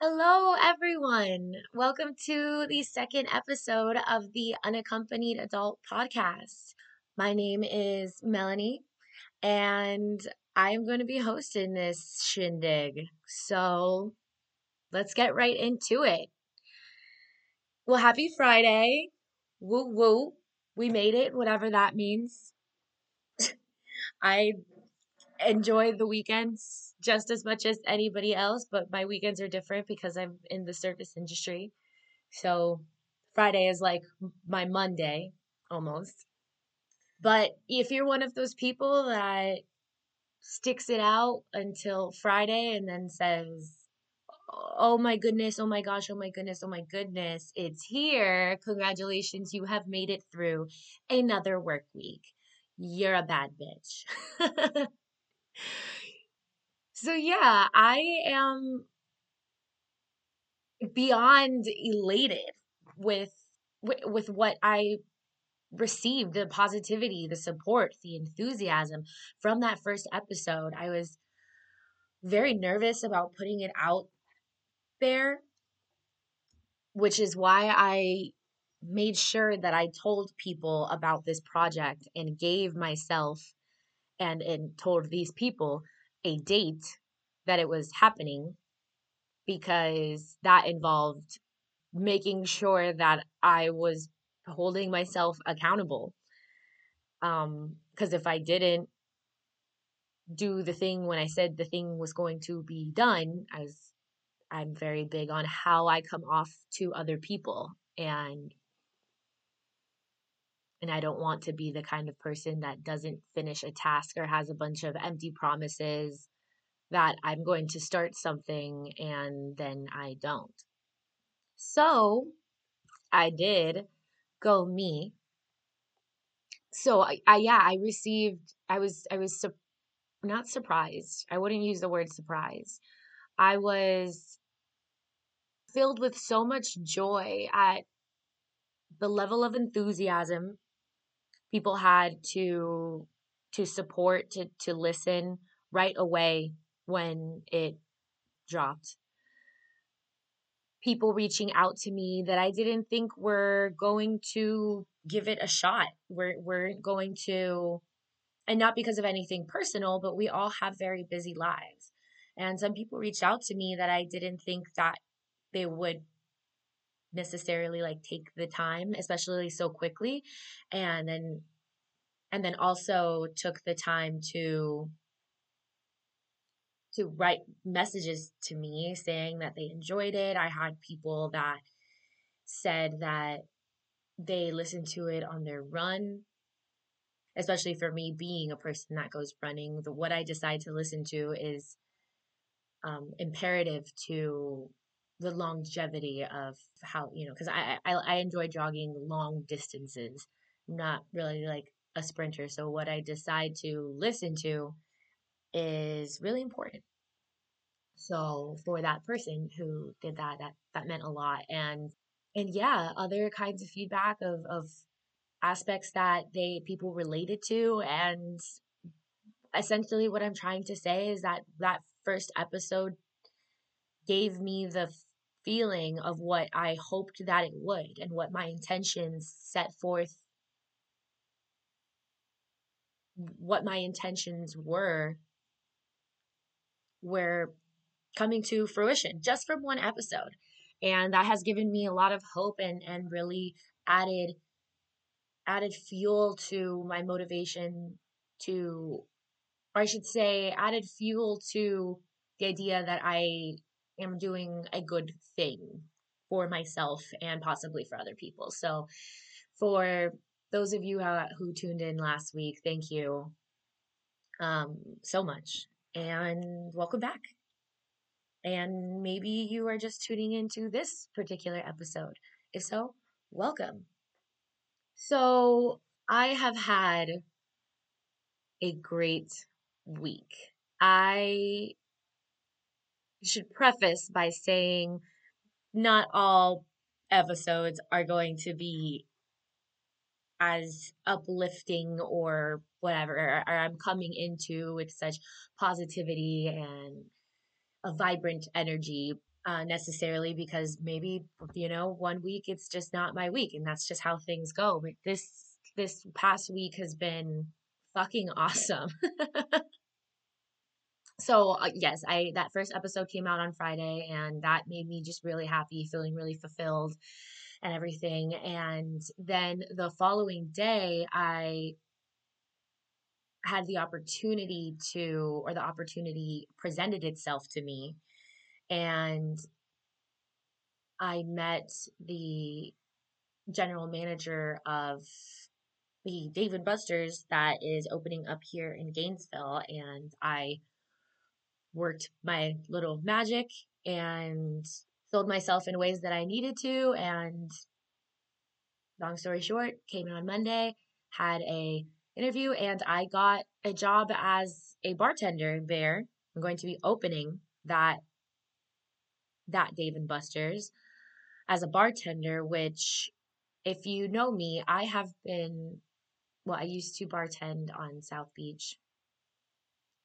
Hello, everyone. Welcome to the second episode of the Unaccompanied Adult Podcast. My name is Melanie, and I am going to be hosting this shindig. So let's get right into it. Well, happy Friday. Woo woo. We made it, whatever that means. I enjoy the weekends just as much as anybody else, but my weekends are different because I'm in the service industry. So Friday is like my Monday almost. But if you're one of those people that sticks it out until Friday and then says, Oh my goodness, oh my gosh, oh my goodness, oh my goodness, it's here. Congratulations, you have made it through another work week. You're a bad bitch. So yeah, I am beyond elated with with, what I received the positivity, the support, the enthusiasm from that first episode. I was very nervous about putting it out there, which is why I made sure that I told people about this project and gave myself and and told these people a date that it was happening because that involved making sure that I was holding myself accountable. Um, because if I didn't do the thing when I said the thing was going to be done, I was I'm very big on how I come off to other people and and I don't want to be the kind of person that doesn't finish a task or has a bunch of empty promises that I'm going to start something and then I don't. So I did go me. So I, I yeah, I received I was I was su- not surprised. I wouldn't use the word surprise. I was filled with so much joy at the level of enthusiasm people had to to support to to listen right away when it dropped people reaching out to me that I didn't think were going to give it a shot. We're we're going to and not because of anything personal, but we all have very busy lives. And some people reached out to me that I didn't think that they would necessarily like take the time, especially so quickly. And then and then also took the time to to write messages to me saying that they enjoyed it. I had people that said that they listened to it on their run, especially for me being a person that goes running. The, what I decide to listen to is um, imperative to the longevity of how you know because I, I I enjoy jogging long distances, not really like a sprinter. So what I decide to listen to is really important. So for that person who did that, that that meant a lot. And and yeah, other kinds of feedback of of aspects that they people related to and essentially what I'm trying to say is that that first episode gave me the feeling of what I hoped that it would and what my intentions set forth what my intentions were were coming to fruition just from one episode. And that has given me a lot of hope and, and really added added fuel to my motivation to or I should say added fuel to the idea that I am doing a good thing for myself and possibly for other people. So for those of you who tuned in last week, thank you um, so much and welcome back. And maybe you are just tuning into this particular episode. If so, welcome. So, I have had a great week. I should preface by saying not all episodes are going to be as uplifting or whatever or, I'm coming into with such positivity and a vibrant energy. uh, necessarily because maybe you know one week it's just not my week and that's just how things go but this this past week has been fucking awesome so uh, yes i that first episode came out on friday and that made me just really happy feeling really fulfilled and everything. And then the following day i had the opportunity to or the opportunity presented itself to me and I met the general manager of the Dave and Buster's that is opening up here in Gainesville, and I worked my little magic and sold myself in ways that I needed to. And long story short, came in on Monday, had a interview, and I got a job as a bartender there. I'm going to be opening that that Dave and Buster's as a bartender, which if you know me, I have been well, I used to bartend on South Beach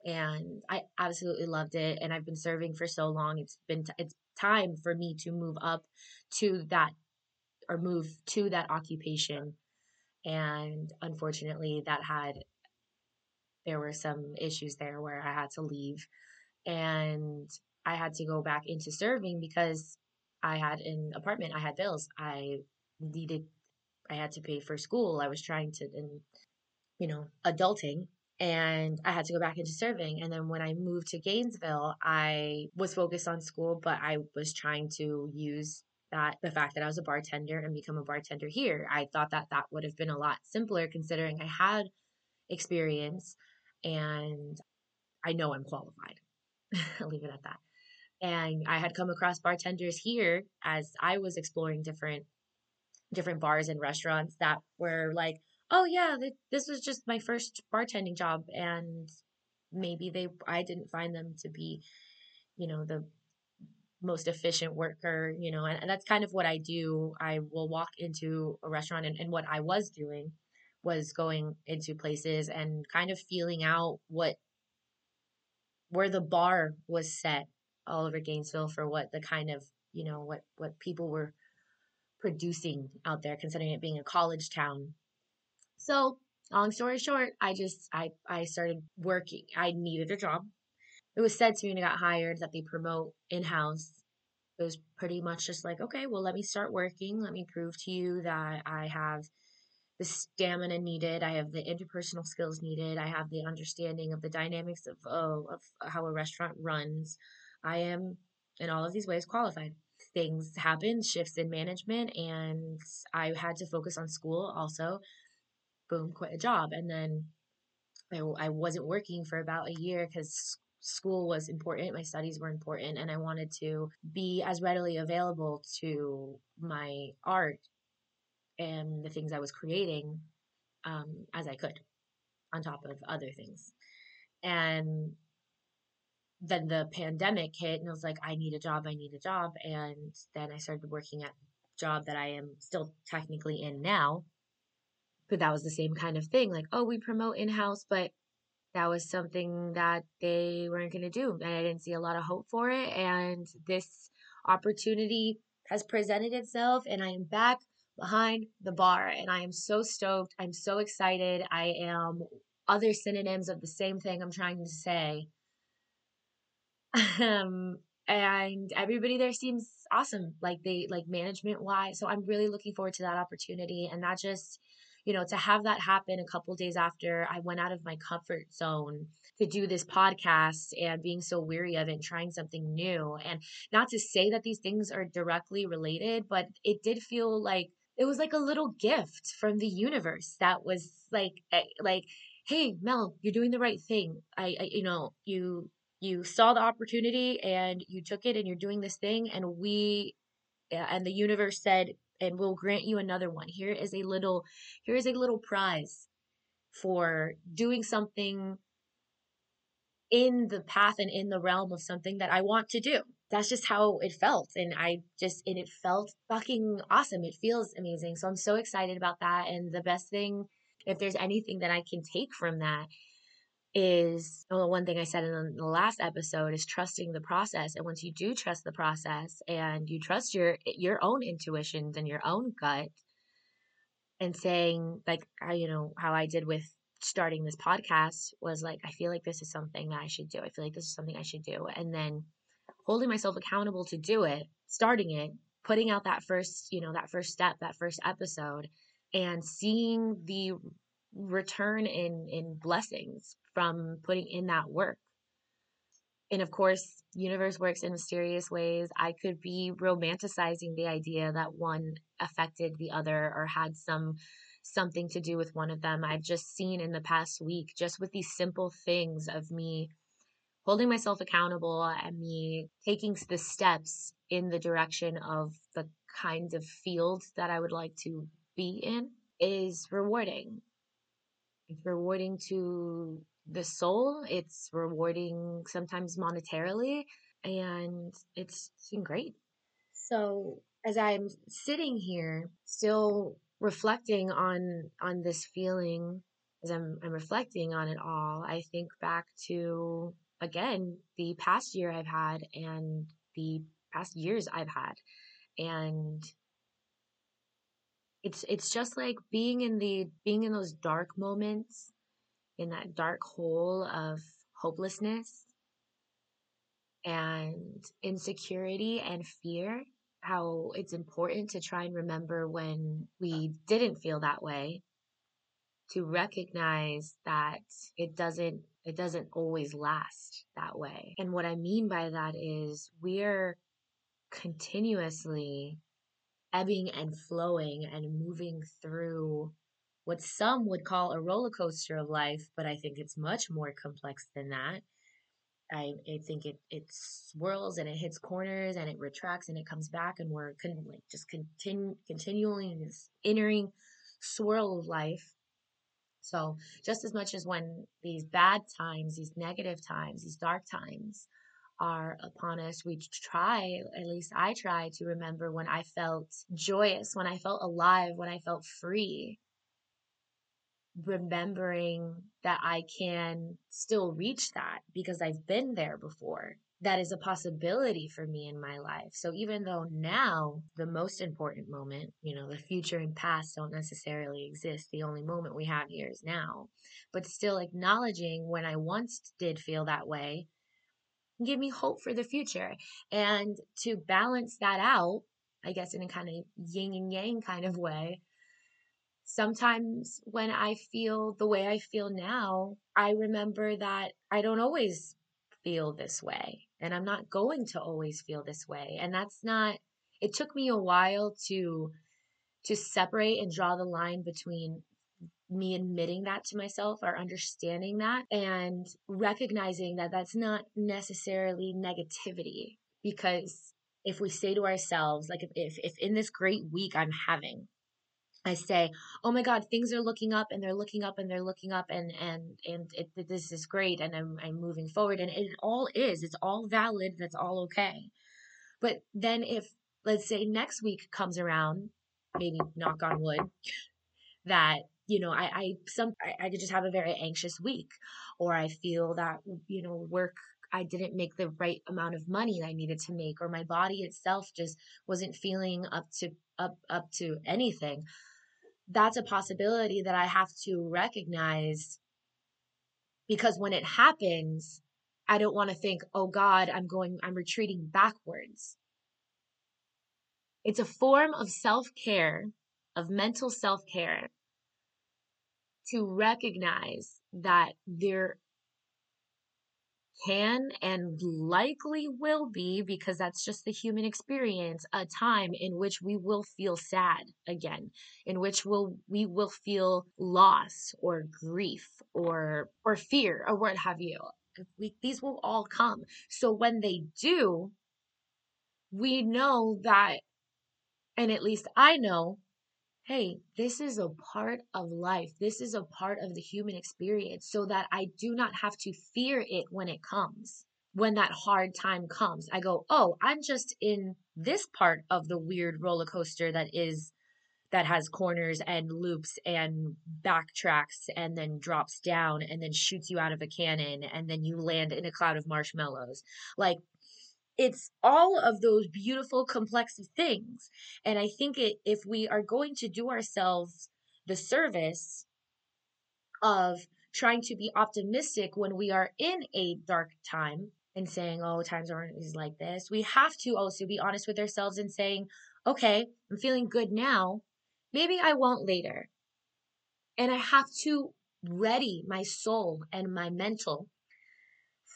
and I absolutely loved it and I've been serving for so long. It's been t- it's time for me to move up to that or move to that occupation. And unfortunately, that had there were some issues there where I had to leave and I had to go back into serving because I had an apartment, I had bills, I needed, I had to pay for school. I was trying to, and you know, adulting, and I had to go back into serving. And then when I moved to Gainesville, I was focused on school, but I was trying to use that the fact that I was a bartender and become a bartender here. I thought that that would have been a lot simpler considering I had experience and I know I'm qualified. I'll leave it at that and I had come across bartenders here as I was exploring different different bars and restaurants that were like, "Oh yeah, this was just my first bartending job and maybe they I didn't find them to be, you know, the most efficient worker, you know, and, and that's kind of what I do. I will walk into a restaurant and, and what I was doing was going into places and kind of feeling out what where the bar was set all over Gainesville for what the kind of you know what what people were producing out there, considering it being a college town. So long story short, I just I I started working. I needed a job. It was said to me when I got hired that they promote in house. It was pretty much just like, okay, well, let me start working. Let me prove to you that I have the stamina needed. I have the interpersonal skills needed. I have the understanding of the dynamics of oh, of how a restaurant runs. I am in all of these ways qualified. Things happened, shifts in management, and I had to focus on school also. Boom, quit a job. And then I, I wasn't working for about a year because school was important, my studies were important, and I wanted to be as readily available to my art and the things I was creating um, as I could, on top of other things. And then the pandemic hit and I was like, I need a job, I need a job. And then I started working at a job that I am still technically in now. But that was the same kind of thing. Like, oh, we promote in house, but that was something that they weren't going to do. And I didn't see a lot of hope for it. And this opportunity has presented itself, and I am back behind the bar. And I am so stoked. I'm so excited. I am other synonyms of the same thing I'm trying to say um, and everybody there seems awesome like they like management wise so i'm really looking forward to that opportunity and that just you know to have that happen a couple days after i went out of my comfort zone to do this podcast and being so weary of it and trying something new. And not to say that these things are directly related but it did feel like it was like a little gift from the universe that was like eh, like hey mel you're doing the right thing. I, I you know you you saw the opportunity and you took it and you're doing this thing. And we and the universe said and we'll grant you another one here is a little here is a little prize for doing something in the path and in the realm of something that I want to do. That's just how it felt. And I just, and it felt fucking awesome. It feels amazing. So I'm so excited about that. And the best thing, if there's anything that I can take from that, is well, one thing I said in the last episode is trusting the process. And once you do trust the process and you trust your your own intuitions and your own gut, and saying like I, you know how I did with starting this podcast was like I feel like this is something that I should do. I feel like this is something I should do, and then holding myself accountable to do it, starting it, putting out that first you know that first step, that first episode, and seeing the return in in blessings from putting in that work. And of course, universe works in mysterious ways. I could be romanticizing the idea that one affected the other or had some something to do with one of them. I've just seen in the past week just with these simple things of me holding myself accountable and me taking the steps in the direction of the kind of field that I would like to be in is rewarding. It's rewarding to the soul. It's rewarding sometimes monetarily, and it's been great. So as I'm sitting here, still reflecting on on this feeling, as I'm I'm reflecting on it all, I think back to again the past year I've had and the past years I've had, and it's it's just like being in the being in those dark moments in that dark hole of hopelessness and insecurity and fear how it's important to try and remember when we didn't feel that way to recognize that it doesn't it doesn't always last that way. And what i mean by that is we're continuously ebbing and flowing and moving through what some would call a roller coaster of life, but I think it's much more complex than that. I, I think it, it swirls and it hits corners and it retracts and it comes back and we're con- like just continue continually in this entering swirl of life. So just as much as when these bad times, these negative times, these dark times are upon us, we try, at least I try to remember when I felt joyous, when I felt alive, when I felt free remembering that I can still reach that because I've been there before. That is a possibility for me in my life. So even though now the most important moment, you know, the future and past don't necessarily exist, the only moment we have here is now, but still acknowledging when I once did feel that way give me hope for the future. And to balance that out, I guess in a kind of yin and yang kind of way, sometimes when I feel the way I feel now, I remember that I don't always feel this way and I'm not going to always feel this way. And that's not it took me a while to to separate and draw the line between me admitting that to myself or understanding that and recognizing that that's not necessarily negativity because if we say to ourselves like if, if, in this great week i'm having I say, "Oh my God, things are looking up, and they're looking up, and they're looking up, and and and it, this is great, and I'm I'm moving forward, and it all is, it's all valid, that's all okay." But then, if let's say next week comes around, maybe knock on wood, that you know I I some I, could just have a very anxious week, or I feel that you know work I didn't make the right amount of money I needed to make, or my body itself just wasn't feeling up to up up to anything that's a possibility that I have to recognize because when it happens, I don't want to think, oh God, I'm going, I'm retreating backwards. It's a form of self care, of mental self care, to recognize that there can and likely will be, because that's just the human experience, a time in which we will feel sad again, in which we'll, we will feel loss or grief or, or fear or what have you. We, these will all come. So when they do, we know that, and at least I know hey, this is a part of life. This is a part of the human experience so that I do not have to fear it when it comes. When that hard time comes, I go, oh, I'm just in this part of the weird roller coaster that is that has corners and loops and backtracks and then drops down and then shoots you out of a cannon and then you land in a cloud of marshmallows. Like it's all of those beautiful complex things. And I think it, if we are going to do ourselves the service of trying to be optimistic when we are in a dark time and saying, oh, times aren't like this, we have to also be honest with ourselves and saying, okay, I'm feeling good now. Maybe I won't later. And I have to ready my soul and my mental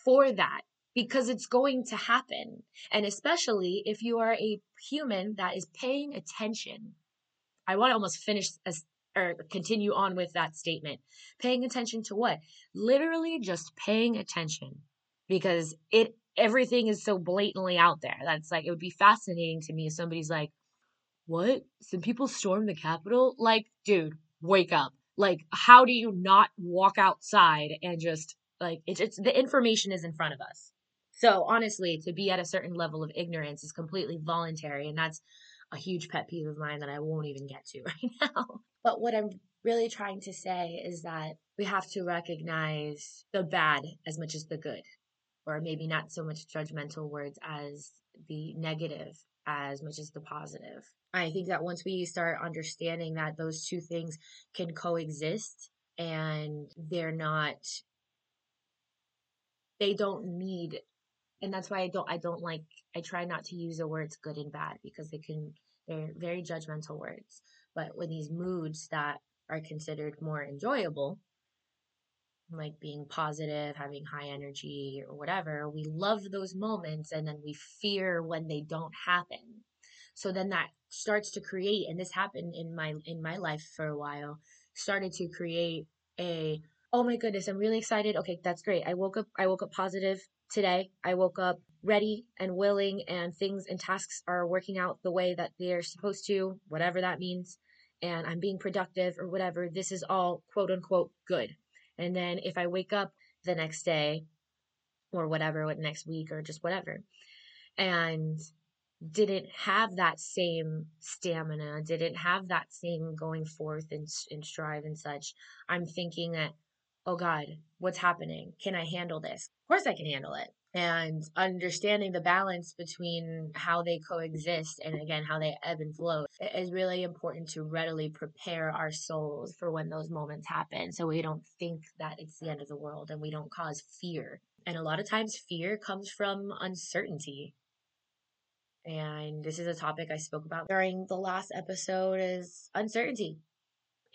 for that because it's going to happen. And especially if you are a human that is paying attention. I want to almost finish as or continue on with that statement. Paying attention to what? Literally just paying attention because it everything is so blatantly out there. That's like it would be fascinating to me if somebody's like, "What? Some people stormed the Capitol?" Like, dude, wake up. Like, how do you not walk outside and just like it's, it's the information is in front of us. So honestly, to be at a certain level of ignorance is completely voluntary, and that's a huge pet peeve of mine that I won't even get to right now. But what I'm really trying to say is that we have to recognize the bad as much as the good, or maybe not so much judgmental words as the negative as much as the positive. I think that once we start understanding that those two things can coexist and they're not they don't need and that's why I don't I don't like I try not to use the words good and bad because they can they're very judgmental words. But when these moods that are considered more enjoyable, like being positive, having high energy or whatever, we love those moments and then we fear when they don't happen. So then that starts to create and this happened in my in my life for a while, started to create a oh my goodness, I'm really excited. Okay, that's great. I woke up I woke up positive today. I woke up ready and willing and things and tasks are working out the way that they're supposed to, whatever that means, and I'm being productive or whatever. This is all quote unquote good. And then if I wake up the next day or whatever, what next week or just whatever, and didn't have that same stamina, didn't have that same going forth and, and strive and such, I'm thinking that oh God, what's happening? Can I handle this? Of course I can handle it. And understanding the balance between how they coexist and again, how they ebb and flow is really important to readily prepare our souls for when those moments happen. So we don't think that it's the end of the world and we don't cause fear. And a lot of times fear comes from uncertainty. And this is a topic I spoke about during the last episode is uncertainty.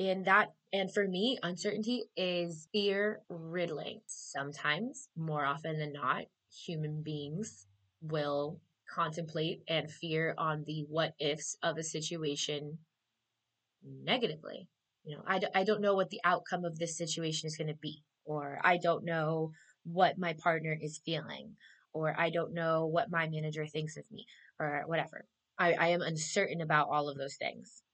And that, and for me, uncertainty is fear riddling. Sometimes, more often than not, human beings will contemplate and fear on the what ifs of a situation negatively. You know, I d- I don't know what the outcome of this situation is going to be, or I don't know what my partner is feeling, or I don't know what my manager thinks of me, or whatever. I, I am uncertain about all of those things.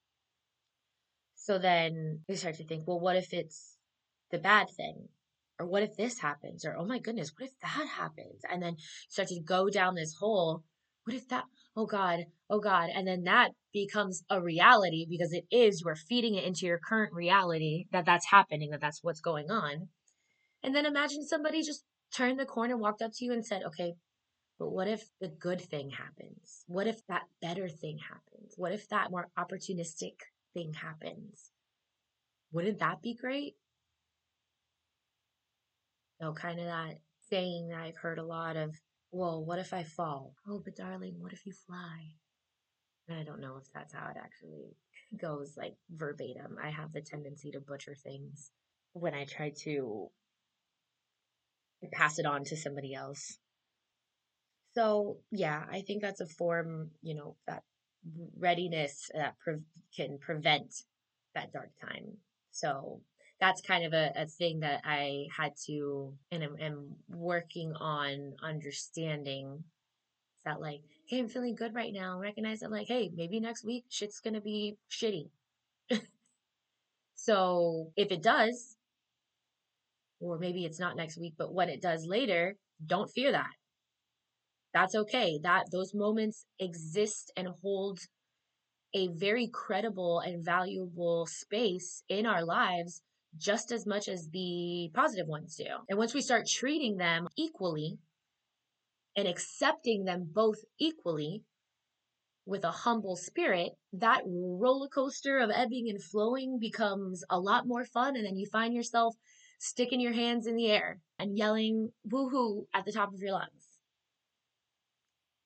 So then we start to think, well, what if it's the bad thing? Or what if this happens? Or, oh my goodness, what if that happens? And then start to go down this hole. What if that, oh God, oh God. And then that becomes a reality because it is, you are feeding it into your current reality that that's happening, that that's what's going on. And then imagine somebody just turned the corner, walked up to you and said, okay, but what if the good thing happens? What if that better thing happens? What if that more opportunistic thing happens. Wouldn't that be great? So kind of that saying that I've heard a lot of, well, what if I fall? Oh, but darling, what if you fly? And I don't know if that's how it actually goes, like verbatim. I have the tendency to butcher things when I try to pass it on to somebody else. So, yeah, I think that's a form, you know, that readiness that pre- can prevent that dark time. So that's kind of a, a thing that I had to and am, am working on understanding that like, hey, I'm feeling good right now. Recognize that like, hey, maybe next week shit's gonna be shitty. so if it does, or maybe it's not next week, but when it does later, don't fear that that's okay that those moments exist and hold a very credible and valuable space in our lives just as much as the positive ones do. And once we start treating them equally and accepting them both equally with a humble spirit, that roller coaster of ebbing and flowing becomes a lot more fun. And then you find yourself sticking your hands in the air and yelling woohoo at the top of your lungs.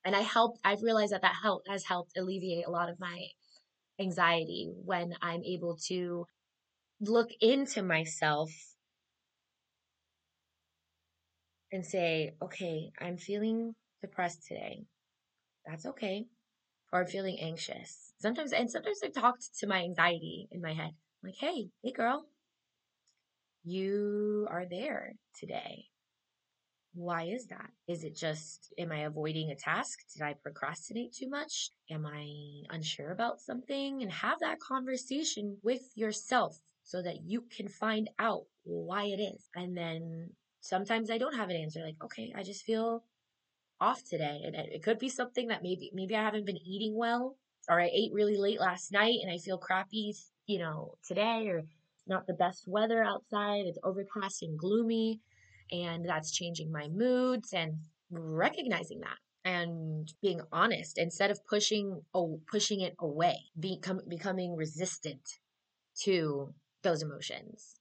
And I helped, I've realized that that help has helped alleviate a lot of my anxiety when I'm able to look into myself and say, okay, I'm feeling depressed today. That's okay. Or I'm feeling anxious. Sometimes, and sometimes I talk to my anxiety in my head. I'm like, hey, hey girl, you are there today. Why is that? Is it just, am I avoiding a task? Did I procrastinate too much? Am I unsure about something? And have that conversation with yourself so that you can find out why it is. And then sometimes I don't have an answer. Like, okay, I just feel off today. And it could be something that maybe, maybe I haven't been eating well or I ate really late last night and I feel crappy, you know, today or not the best weather outside. It's overcast and gloomy and that's changing my moods and recognizing that and being honest instead of pushing oh, pushing it away become, becoming resistant to those emotions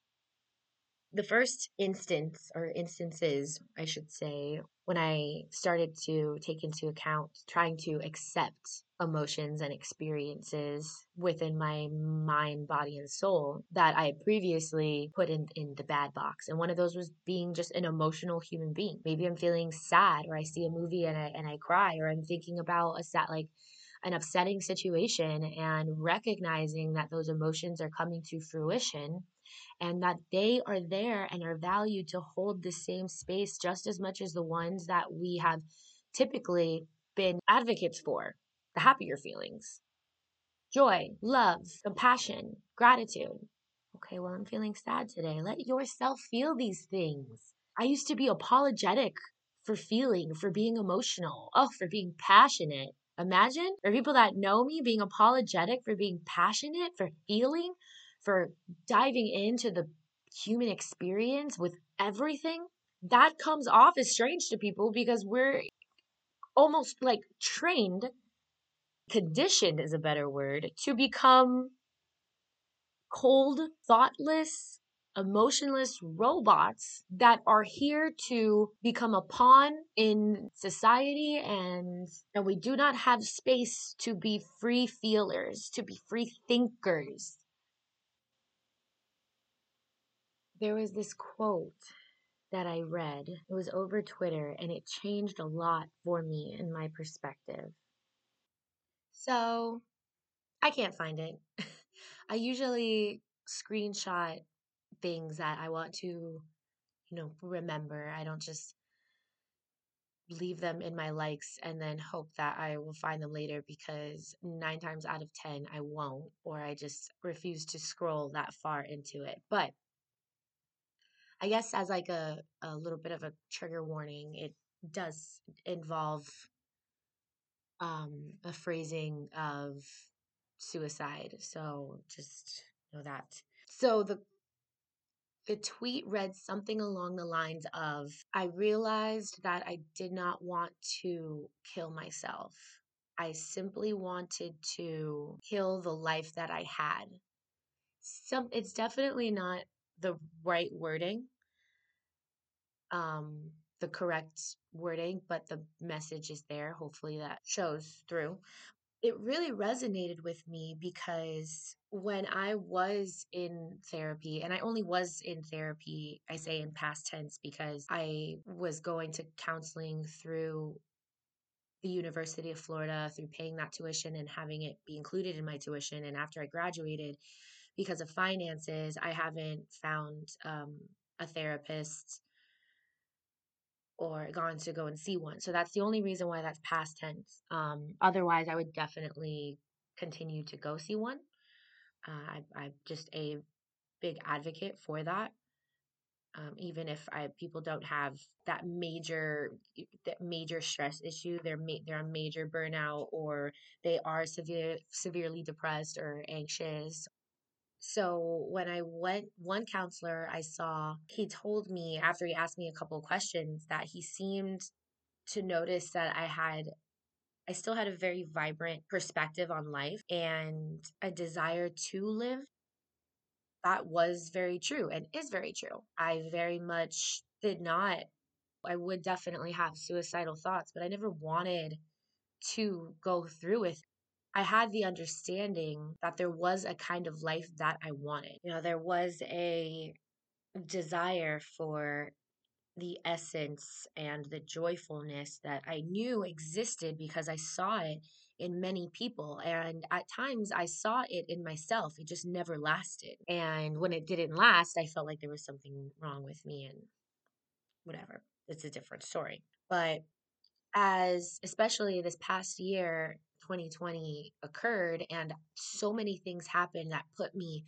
the first instance or instances i should say when i started to take into account trying to accept emotions and experiences within my mind, body, and soul that I had previously put in, in the bad box. And one of those was being just an emotional human being. Maybe I'm feeling sad or I see a movie and I and I cry or I'm thinking about a sad like an upsetting situation and recognizing that those emotions are coming to fruition and that they are there and are valued to hold the same space just as much as the ones that we have typically been advocates for the happier feelings joy, love, compassion, gratitude. Okay, well, I'm feeling sad today. Let yourself feel these things. I used to be apologetic for feeling, for being emotional, oh, for being passionate. Imagine for people that know me being apologetic for being passionate, for feeling, for diving into the human experience with everything. That comes off as strange to people because we're almost like trained conditioned is a better word, to become cold, thoughtless, emotionless robots that are here to become a pawn in society and and we do not have space to be free feelers to be free thinkers there was this quote that i read it was over twitter and it changed a lot for me in my perspective so I can't find it. I usually screenshot things that I want to, you know, remember. I don't just leave them in my likes and then hope that I will find them later because nine times out of 10, I won't, or I just refuse to scroll that far into it. But I guess as like a, a little bit of a trigger warning, it does involve um, a phrasing of suicide. So just know that. So the the tweet read something along the lines of I realized that I did not want to kill myself. I simply wanted to kill the life that I had. Some it's definitely not the right wording. Um the correct wording, but the message is there. Hopefully that shows through. It really resonated with me because when I was in therapy, and I only was in therapy, I say in past tense because I was going to counseling through the University of Florida through paying that tuition and having it be included in my tuition. And after I graduated, because of finances, I haven't found um, a therapist or gone to go and see one. So that's the only reason why that's past tense. Um, otherwise, I would definitely continue to go see one. Uh, I, I'm just a big advocate for that. Um, even if I, people don't have that major that major stress issue, they're ma- they're on major burnout or they are severe severely depressed or anxious. So when I went, one counselor I saw, he told me after he asked me a couple of questions that he seemed to notice that I had I still had a very vibrant perspective on life and a desire to live. That was very true and is very true. I very much did not. I would definitely have suicidal thoughts, but I never wanted to go through with. I had the understanding that there was a kind of life that I wanted. You know, there was a desire for the essence and the joyfulness that I knew existed because I saw it in many people. And at times I saw it in myself. It just never lasted. And when it didn't last, I felt like there was something wrong with me and whatever. It's a different story. But as especially this past year, 2020 occurred, and so many things happened that put me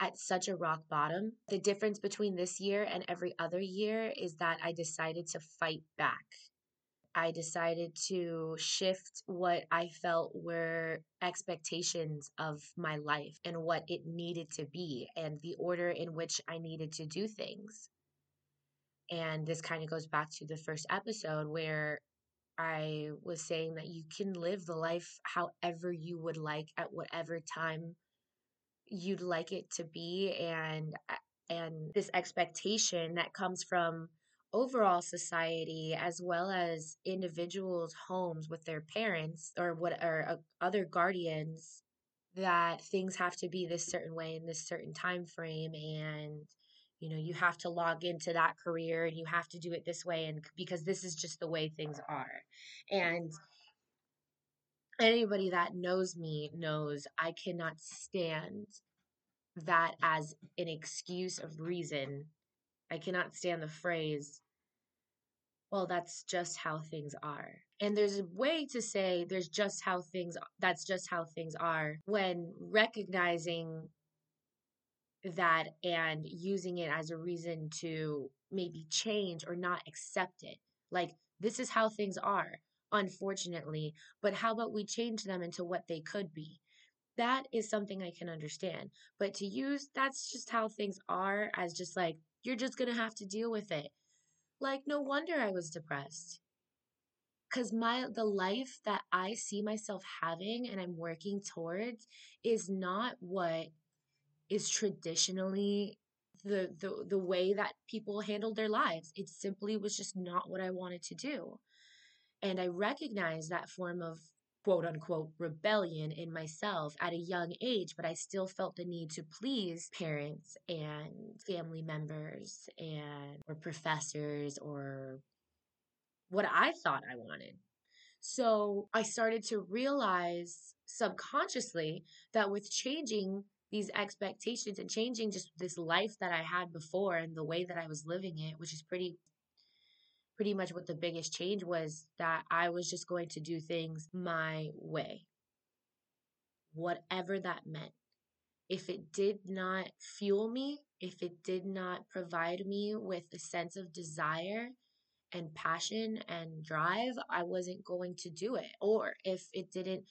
at such a rock bottom. The difference between this year and every other year is that I decided to fight back. I decided to shift what I felt were expectations of my life and what it needed to be and the order in which I needed to do things. And this kind of goes back to the first episode where I was saying that you can live the life however you would like at whatever time you'd like it to be and and this expectation that comes from overall society as well as individuals homes with their parents or what or uh, other guardians that things have to be this certain way in this certain time frame and you know you have to log into that career and you have to do it this way and because this is just the way things are and anybody that knows me knows I cannot stand that as an excuse of reason. I cannot stand the phrase, well, that's just how things are. And there's a way to say there's just how things that's just how things are when recognizing that and using it as a reason to maybe change or not accept it. Like this is how things are unfortunately, but how about we change them into what they could be? That is something I can understand. But to use that's just how things are as just like you're just going to have to deal with it. Like no wonder I was depressed. Cuz my the life that I see myself having and I'm working towards is not what is traditionally the the the way that people handled their lives. It simply was just not what I wanted to do. And I recognized that form of quote unquote rebellion in myself at a young age, but I still felt the need to please parents and family members and or professors or what I thought I wanted. So I started to realize subconsciously that with changing these expectations and changing just this life that I had before and the way that I was living it, which is pretty pretty much what the biggest change was that I was just going to do things my way, whatever that meant. If it did not fuel me, if it did not provide me with a sense of desire and passion and drive, I wasn't going to do it. Or if it didn't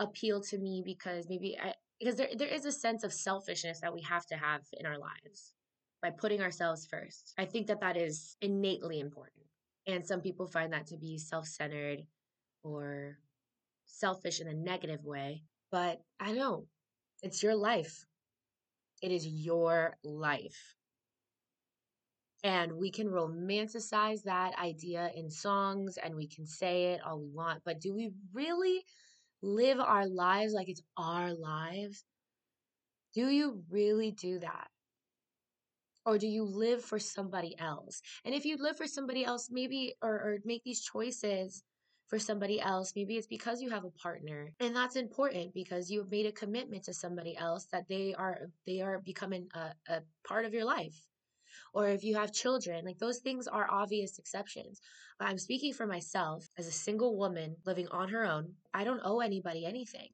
appeal to me because maybe I, because there, there is a sense of selfishness that we have to have in our lives by putting ourselves first. I think that that is innately important. And some people find that to be self centered or selfish in a negative way. But I know it's your life. It is your life. And we can romanticize that idea in songs and we can say it all we want. But do we really live our lives like it's our lives? Do you really do that? or do you live for somebody else? And if you live for somebody else, maybe, or, or make these choices for somebody else, maybe it's because you have a partner. And that's important because you have made a commitment to somebody else that they are, they are becoming a, a part of your life. Or if you have children, like those things are obvious exceptions. I'm speaking for myself as a single woman living on her own. I don't owe anybody anything.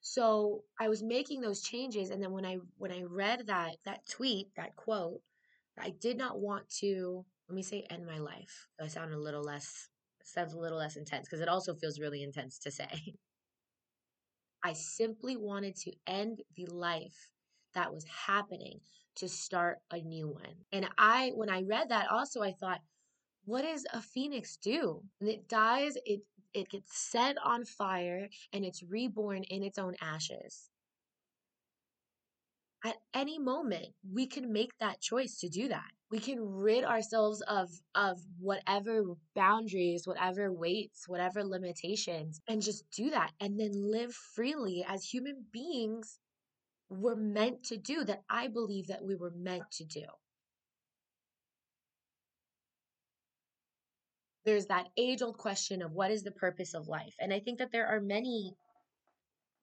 So I was making those changes and then when I when I read that that tweet, that quote, I did not want to, let me say, end my life. I sound a little less, sounds a little less intense because it also feels really intense to say. I simply wanted to end the life that was happening to start a new one. And I, when I read that, also I thought, what does a phoenix do? And it dies, it it gets set on fire, and it's reborn in its own ashes. At any moment, we can make that choice to do that. We can rid ourselves of of whatever boundaries, whatever weights, whatever limitations, and just do that and then live freely as human beings were meant to do, that I believe that we were meant to do. There's that age old question of what is the purpose of life? And I think that there are many,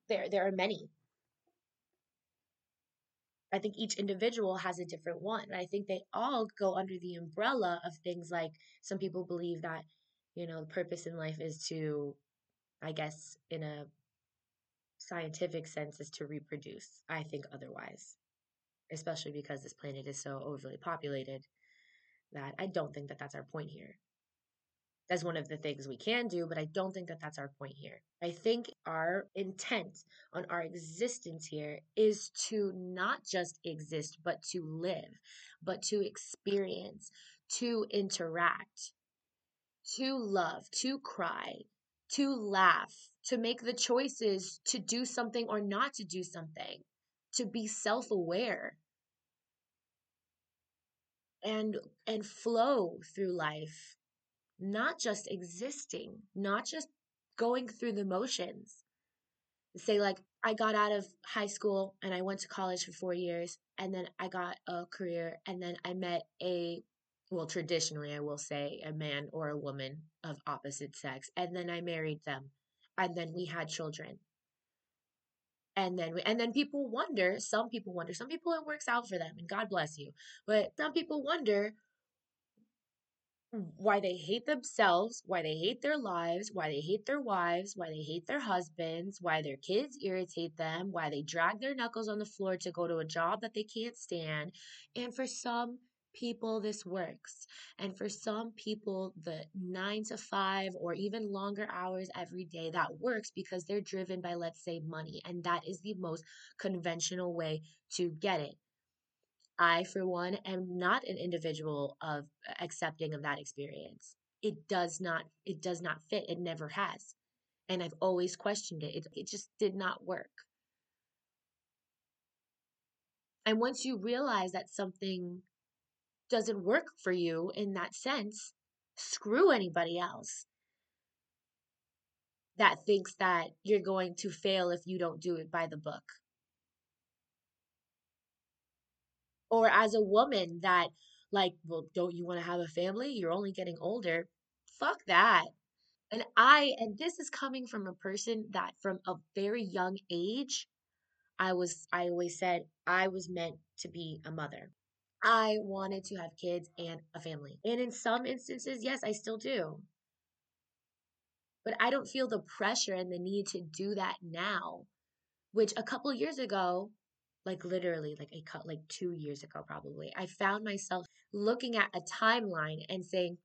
there, there are many. I think each individual has a different one. I think they all go under the umbrella of things like some people believe that, you know, the purpose in life is to, I guess, in a scientific sense is to reproduce. I think otherwise, especially because this planet is so overly populated that I don't think that that's our point here. That's one of the things we can do, but I don't think that that's our point here. I think our intent on our existence here is to not just exist, but to live, but to experience, to interact, to love, to cry, to laugh, to make the choices to do something or not to do something, to be self-aware and and flow through life, not just existing, not just going through the motions. Say like I got out of high school and I went to college for 4 years and then I got a career and then I met a well, traditionally, I will say a man or a woman of opposite sex. And then I married them. And then we had children. And then, we, and then people wonder, some people wonder, some people it works out for them and God bless you. But some people wonder why they hate themselves, why they hate their lives, why they hate their wives, why they hate their husbands, why their kids irritate them, why they drag their knuckles on the floor to go to a job that they can't stand. And for some people this works. And for some people, the nine to five or even longer hours every day, that works because they're driven by, let's say, money. And that is the most conventional way to get it. I, for one, am not an individual of accepting of that experience. It does not, it does not fit. It never has. And I've always questioned it. It, it just did not work. And once you realize that something doesn't work for you in that sense, screw anybody else that thinks that you're going to fail if you don't do it by the book. Or as a woman that, like, well, don't you want to have a family? You're only getting older. Fuck that. And I, and this is coming from a person that from a very young age, I was, I always said I was meant to be a mother. I wanted to have kids and a family. And in some instances, yes, I still do. But I don't feel the pressure and the need to do that now, which a couple years ago, like literally like a cut like 2 years ago probably, I found myself looking at a timeline and saying,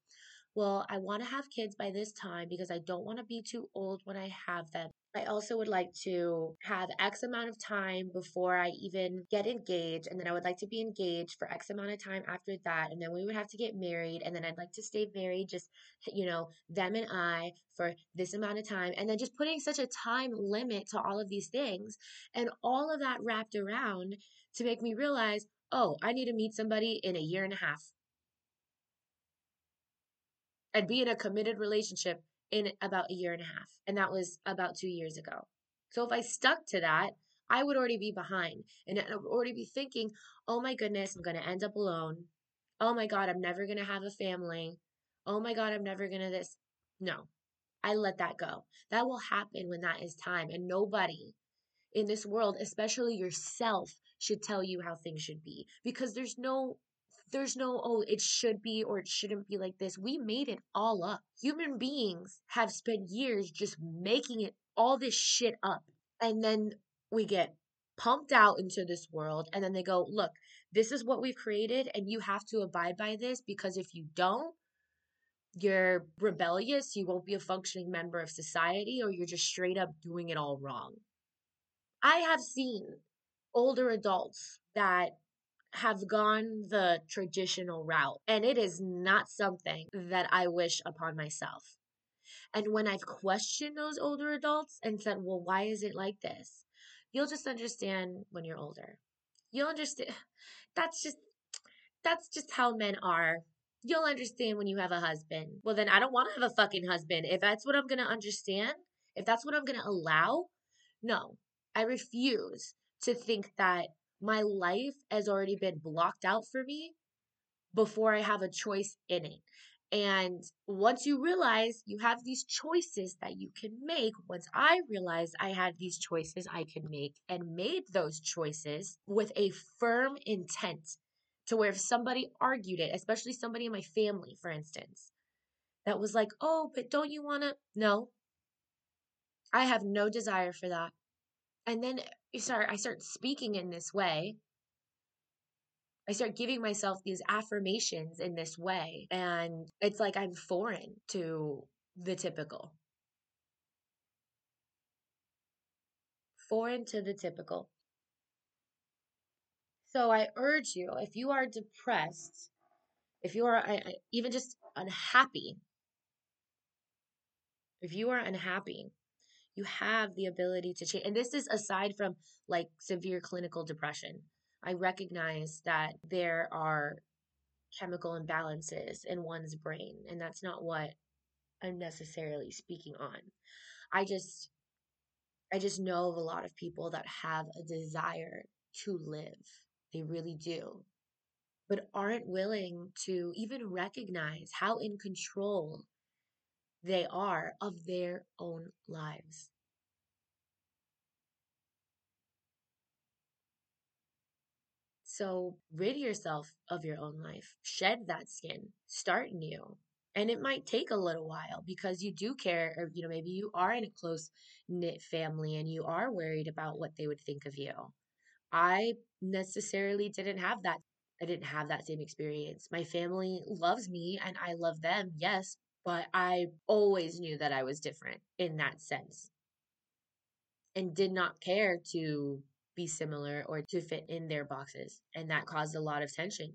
well, I want to have kids by this time because I don't want to be too old when I have them. I also would like to have X amount of time before I even get engaged. And then I would like to be engaged for X amount of time after that. And then we would have to get married. And then I'd like to stay married, just, you know, them and I for this amount of time. And then just putting such a time limit to all of these things. And all of that wrapped around to make me realize, oh, I need to meet somebody in a year and a half and be in a committed relationship in about a year and a half. And that was about two years ago. So if I stuck to that, I would already be behind and I would already be thinking, oh my goodness, I'm going to end up alone. Oh my God, I'm never going to have a family. Oh my God, I'm never going to this. No, I let that go. That will happen when that is time. And nobody in this world, especially yourself, should tell you how things should be because there's no there's no, oh, it should be or it shouldn't be like this. We made it all up. Human beings have spent years just making it all this shit up. And then we get pumped out into this world and then they go, look, this is what we've created and you have to abide by this because if you don't, you're rebellious, you won't be a functioning member of society, or you're just straight up doing it all wrong. I have seen older adults that have gone the traditional route, and it is not something that I wish upon myself. And when I've questioned those older adults and said, well, why is it like this? You'll just understand when you're older. You'll understand. That's just, that's just how men are. You'll understand when you have a husband. Well, then I don't want to have a fucking husband. If that's what I'm going to understand, if that's what I'm going to allow, no, I refuse to think that my life has already been blocked out for me before I have a choice in it. And once you realize you have these choices that you can make, once I realized I had these choices I could make and made those choices with a firm intent to where if somebody argued it, especially somebody in my family, for instance, that was like, oh, but don't you want to? No, I have no desire for that. And then you start, I start speaking in this way I start giving myself these affirmations in this way. And it's like I'm foreign to the typical. Foreign to the typical. So I urge you, if you are depressed, if you are even just unhappy, if you are unhappy, you have the ability to change. And this is aside from like severe clinical depression. I recognize that there are chemical imbalances in one's brain, and that's not what I'm necessarily speaking on. I just I just know of a lot of people that have a desire to live. They really do. But aren't willing to even recognize how in control they are of their own lives. So rid yourself of your own life, shed that skin, start new. And it might take a little while because you do care, or, you know, maybe you are in a close knit family and you are worried about what they would think of you. I necessarily didn't have that. I didn't have that same experience. My family loves me and I love them, yes, but I always knew that I was different in that sense and did not care to be similar or to fit in their boxes. And that caused a lot of tension.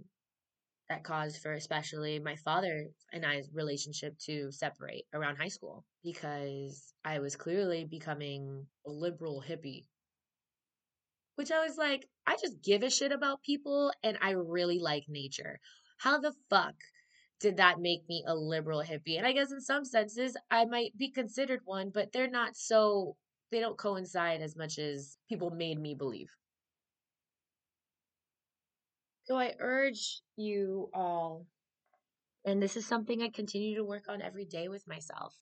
That caused for especially my father and I's relationship to separate around high school because I was clearly becoming a liberal hippie. Which I was like, I just give a shit about people and I really like nature. How the fuck did that make me a liberal hippie? And I guess in some senses, I might be considered one, but they're not so they don't coincide as much as people made me believe. So I urge you all, and this is something I continue to work on every day with myself,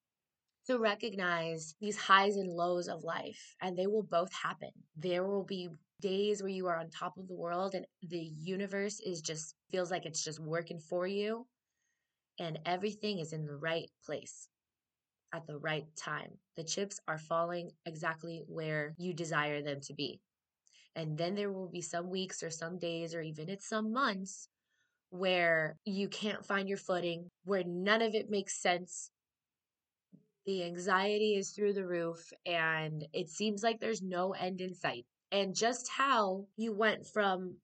to recognize these highs and lows of life, and they will both happen. There will be days where you are on top of the world and the universe is just feels like it's just working for you and everything is in the right place at the right time. The chips are falling exactly where you desire them to be. And then there will be some weeks or some days or even it's some months where you can't find your footing, where none of it makes sense. The anxiety is through the roof and it seems like there's no end in sight. And just how you went from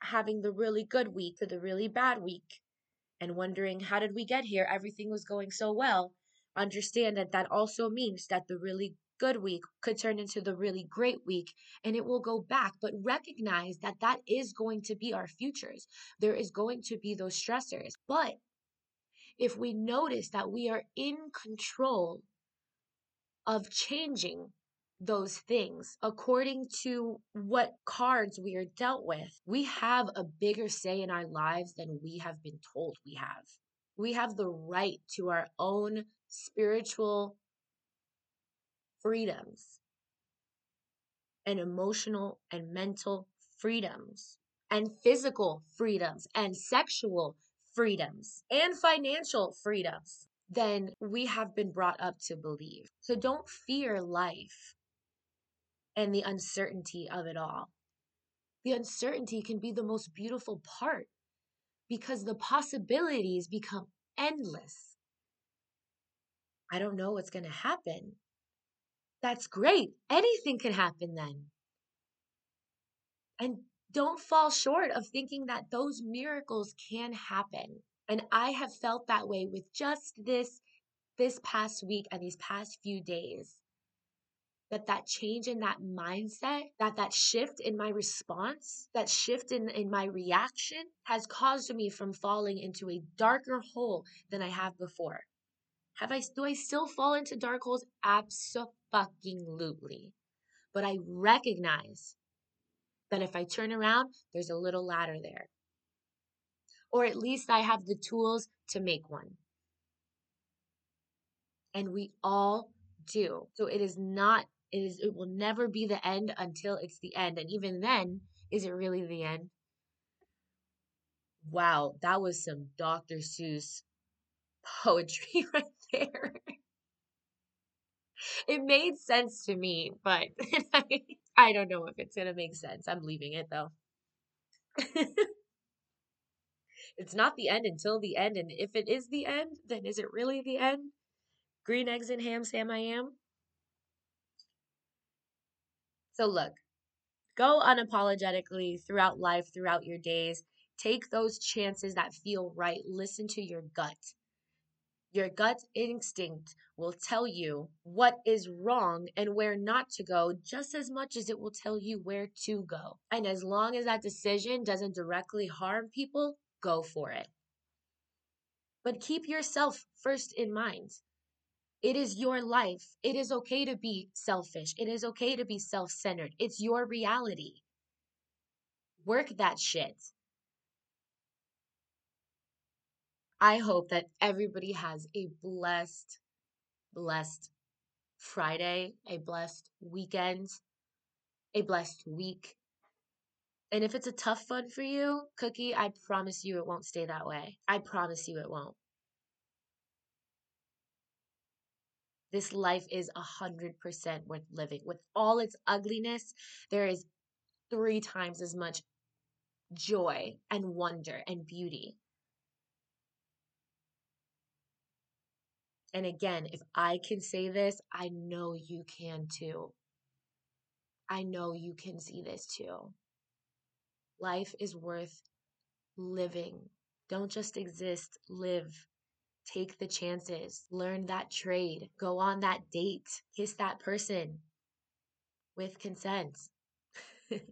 having the really good week to the really bad week and wondering, how did we get here? Everything was going so well. Understand that that also means that the really good week could turn into the really great week and it will go back but recognize that that is going to be our futures. There is going to be those stressors. But if we notice that we are in control of changing those things. According to what cards we are dealt with we have a bigger say in our lives than we have been told we have. We have the right to our own spiritual freedoms and emotional and mental freedoms and physical freedoms and sexual freedoms and financial freedoms than we have been brought up to believe. So don't fear life and the uncertainty of it all. the uncertainty can be the most beautiful part because the possibilities become endless. I don't know what's going to happen. That's great. Anything can happen then. And don't fall short of thinking that those miracles can happen. And I have felt that way with just this this past week and these past few days that that change in that mindset that that shift in my response that shift in, in my reaction has caused me from falling into a darker hole than i have before. Have i do i still fall into dark holes? Absolutely. But i recognize that if i turn around there's a little ladder there. Or at least i have the tools to make one. And we all do. So it is not it is it will never be the end until it's the end. And even then, is it really the end? Wow, that was some Dr. Seuss poetry right there. it made sense to me, but I, don't know if it's going to make sense. I'm leaving it though. it's not the end until the end. And if it is the end, then is it really the end? Green eggs and ham, Sam I am. So, look, go unapologetically throughout life, throughout your days. Take those chances that feel right. Listen to your gut. Your gut instinct will tell you what is wrong and where not to go just as much as it will tell you where to go. And as long as that decision doesn't directly harm people, go for it. But keep yourself first in mind. It is your life. It is okay to be selfish. It is okay to be self centered. It's your reality. Work that shit. I hope that everybody has a blessed, blessed Friday, a blessed weekend, a blessed week. And if it's a tough one for you, Cookie, I promise you it won't stay that way. I promise you it won't. This life is a hundred percent worth living. With all its ugliness, there is three times as much joy and wonder and beauty. And again, if I can say this, I know you can too. I know you can see this too. Life is worth living. Don't just exist, live. Take the chances, learn that trade, go on that date, kiss that person with consent. and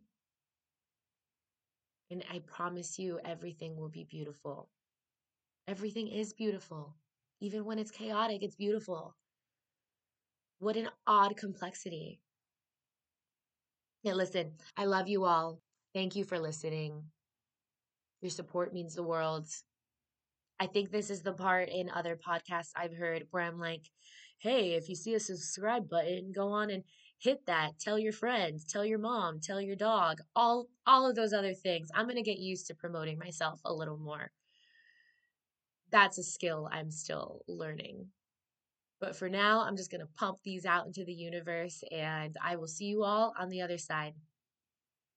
I promise you, everything will be beautiful. Everything is beautiful. Even when it's chaotic, it's beautiful. What an odd complexity. Now, listen, I love you all. Thank you for listening. Your support means the world. I think this is the part in other podcasts I've heard where I'm like, hey, if you see a subscribe button, go on and hit that. Tell your friends, tell your mom, tell your dog, all all of those other things. I'm going to get used to promoting myself a little more. That's a skill I'm still learning. But for now, I'm just going to pump these out into the universe and I will see you all on the other side.